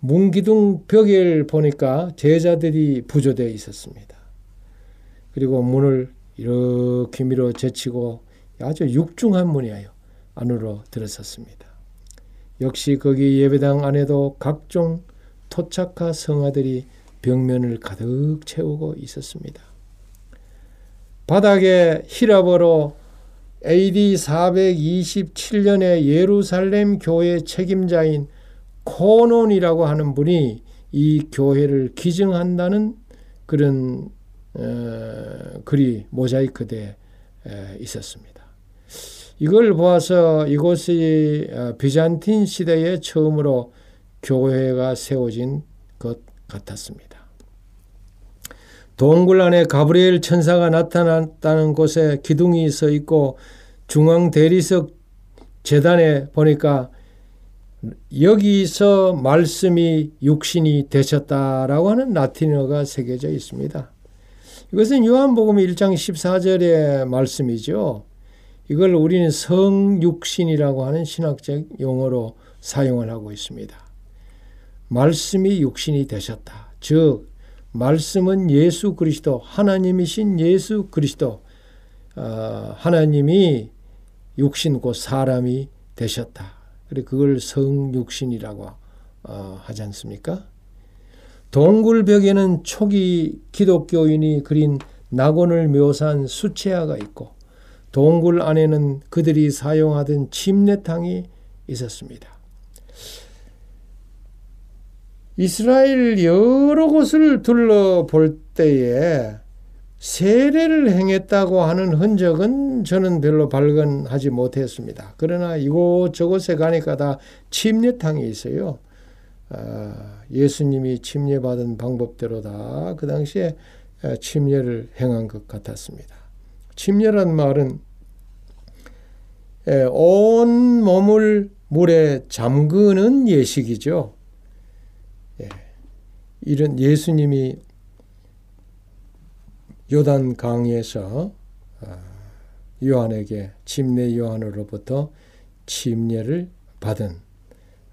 문기둥 벽을 보니까 제자들이 부조되어 있었습니다. 그리고 문을 이렇게 밀어 제치고 아주 육중한 문이에요. 안으로 들어섰습니다. 역시 거기 예배당 안에도 각종 토착화 성화들이 벽면을 가득 채우고 있었습니다. 바닥에 히라버로 AD 427년에 예루살렘 교회 책임자인 코논이라고 하는 분이 이 교회를 기증한다는 그런 어, 글이 모자이크돼 있었습니다. 이걸 보아서 이곳이 어, 비잔틴 시대에 처음으로 교회가 세워진 것 같았습니다. 동굴 안에 가브리엘 천사가 나타났다는 곳에 기둥이 서 있고 중앙 대리석 재단에 보니까 여기서 말씀이 육신이 되셨다라고 하는 라틴어가 새겨져 있습니다. 이것은 요한복음 1장 14절의 말씀이죠. 이걸 우리는 성육신이라고 하는 신학적 용어로 사용을 하고 있습니다. 말씀이 육신이 되셨다. 즉 말씀은 예수 그리스도 하나님이신 예수 그리스도 어, 하나님이 육신 곧 사람이 되셨다. 그래 그걸 성육신이라고 어, 하지 않습니까? 동굴벽에는 초기 기독교인이 그린 낙원을 묘사한 수채화가 있고 동굴 안에는 그들이 사용하던 침례탕이 있었습니다. 이스라엘 여러 곳을 둘러볼 때에 세례를 행했다고 하는 흔적은 저는 별로 발견하지 못했습니다. 그러나 이곳저곳에 가니까 다 침례탕이 있어요. 아, 예수님이 침례받은 방법대로 다 그 당시에 침례를 행한 것 같았습니다. 침례란 말은 온 몸을 물에 잠그는 예식이죠. 예. 이런 예수님이 요단 강에서 아, 요한에게 침례 요한으로부터 침례를 받은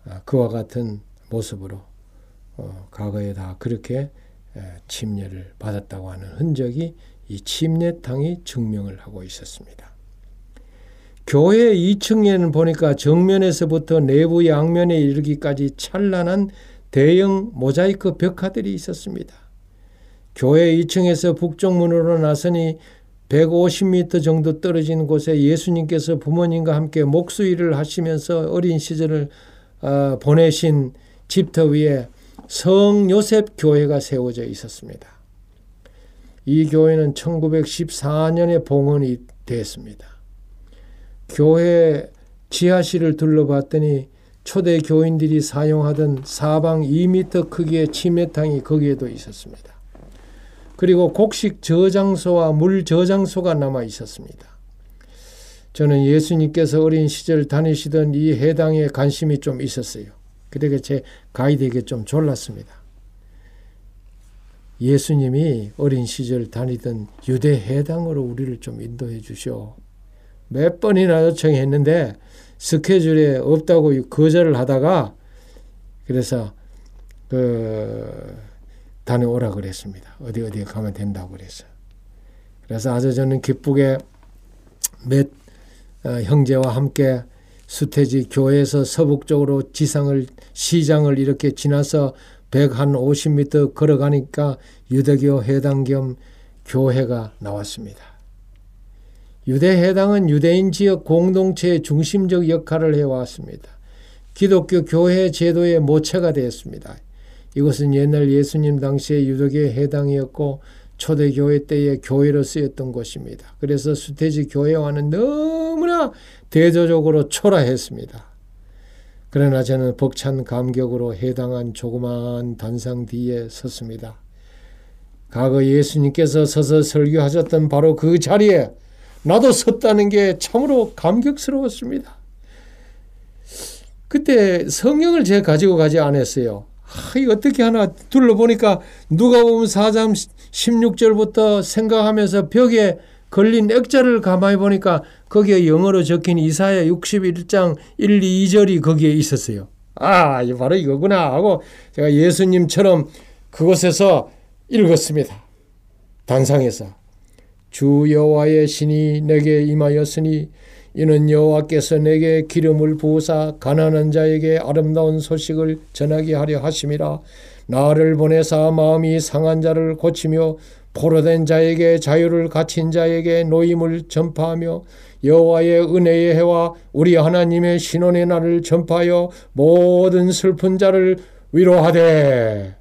아, 그와 같은 모습으로 어, 과거에 다 그렇게 침례를 받았다고 하는 흔적이 이 침례탕이 증명을 하고 있었습니다. 교회 2층에는 보니까 정면에서부터 내부 양면에 이르기까지 찬란한 대형 모자이크 벽화들이 있었습니다. 교회 2층에서 북쪽 문으로 나서니 150m 정도 떨어진 곳에 예수님께서 부모님과 함께 목수일을 하시면서 어린 시절을 어, 보내신 집터 위에 성 요셉 교회가 세워져 있었습니다. 이 교회는 1914년에 봉헌이 됐습니다. 교회 지하실을 둘러봤더니 초대 교인들이 사용하던 사방 2m 크기의 침례탕이 거기에도 있었습니다. 그리고 곡식 저장소와 물 저장소가 남아 있었습니다. 저는 예수님께서 어린 시절 다니시던 이 해당에 관심이 좀 있었어요. 그러게 제 가이드에게 좀 졸랐습니다. 예수님이 어린 시절 다니던 유대 해당으로 우리를 좀 인도해 주시오. 몇 번이나 요청했는데 스케줄에 없다고 거절을 하다가 그래서 그 다녀오라 그랬습니다. 어디 어디 가면 된다고 그랬어요. 그래서 아주 저는 기쁘게 몇 어, 형제와 함께 수태지 교회에서 서북 쪽으로 지상을 시장을 이렇게 지나서 150m 걸어가니까 유대교 해당 겸 교회가 나왔습니다. 유대 해당은 유대인 지역 공동체의 중심적 역할을 해왔습니다. 기독교 교회 제도의 모체가 되었습니다. 이것은 옛날 예수님 당시의 유대교 해당이었고 초대교회 때의 교회로 쓰였던 곳입니다. 그래서 수태지 교회와는 너무나 대조적으로 초라했습니다. 그러나 저는 벅찬 감격으로 해당한 조그마한 단상 뒤에 섰습니다. 과거 예수님께서 서서 설교하셨던 바로 그 자리에 나도 섰다는 게 참으로 감격스러웠습니다. 그때 성경을 제가 가지고 가지 않았어요. 아, 이 어떻게 하나 둘러보니까 누가 보면 4장 16절부터 생각하면서 벽에 걸린 액자를 가만히 보니까 거기에 영어로 적힌 이사야 61장 1, 2절이 거기에 있었어요. 아, 바로 이거구나 하고 제가 예수님처럼 그곳에서 읽었습니다. 단상에서 주 여호와의 신이 내게 임하였으니 이는 여호와께서 내게 기름을 부으사 가난한 자에게 아름다운 소식을 전하게 하려 하심이라. 나를 보내사 마음이 상한 자를 고치며 포로된 자에게 자유를 갇힌 자에게 노임을 전파하며 여호와의 은혜의 해와 우리 하나님의 신원의 날을 전파하여 모든 슬픈 자를 위로하되.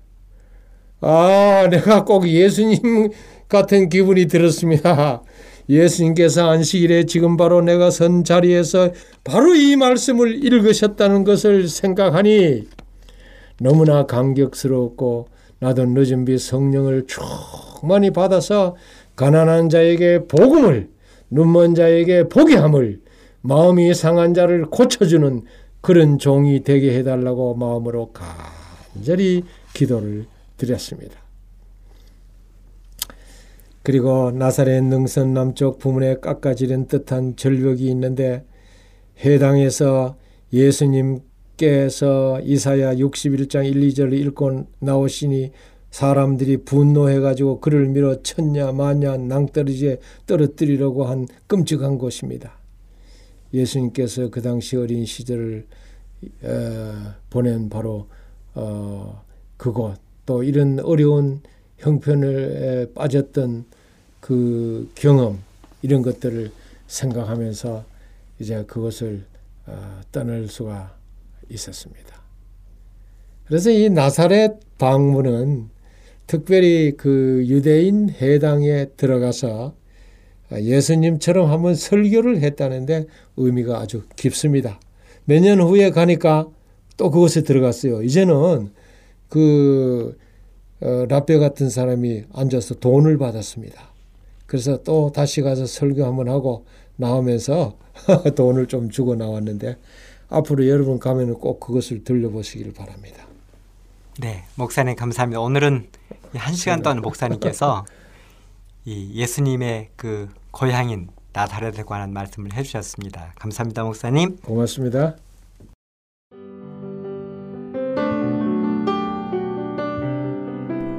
아 내가 꼭 예수님 같은 기분이 들었습니다. 예수님께서 안식일에 지금 바로 내가 선 자리에서 바로 이 말씀을 읽으셨다는 것을 생각하니 너무나 감격스럽고 나도 늦은 비 성령을 충만히 받아서 가난한 자에게 복음을 눈먼 자에게 보게 함을 마음이 상한 자를 고쳐주는 그런 종이 되게 해달라고 마음으로 간절히 기도를 드렸습니다. 그리고 나사렛 능선 남쪽 부문에 깎아지른 듯한 절벽이 있는데 해당에서 예수님께서 이사야 61장 1, 2절을 읽고 나오시니 사람들이 분노해가지고 그를 밀어 천냐 만냐 낭떠러지에 떨어뜨리려고 한 끔찍한 곳입니다. 예수님께서 그 당시 어린 시절을 어, 보낸 바로 어, 그곳 또 이런 어려운 형편에 빠졌던 그 경험 이런 것들을 생각하면서 이제 그것을 어, 떠날 수가 있었습니다. 그래서 이 나사렛 방문은 특별히 그 유대인 해당에 들어가서 예수님처럼 한번 설교를 했다는데 의미가 아주 깊습니다. 몇 년 후에 가니까 또 그것에 들어갔어요. 이제는 그 어, 라뼈 같은 사람이 앉아서 돈을 받았습니다. 그래서 또 다시 가서 설교 한번 하고 나오면서 *laughs* 돈을 좀 주고 나왔는데 앞으로 여러분 가면은 꼭 그것을 들려보시길 바랍니다. 네, 목사님 감사합니다. 오늘은 한 시간 동안 목사님께서 이 예수님의 그 고향인 나사렛에 관한 말씀을 해주셨습니다. 감사합니다, 목사님. 고맙습니다.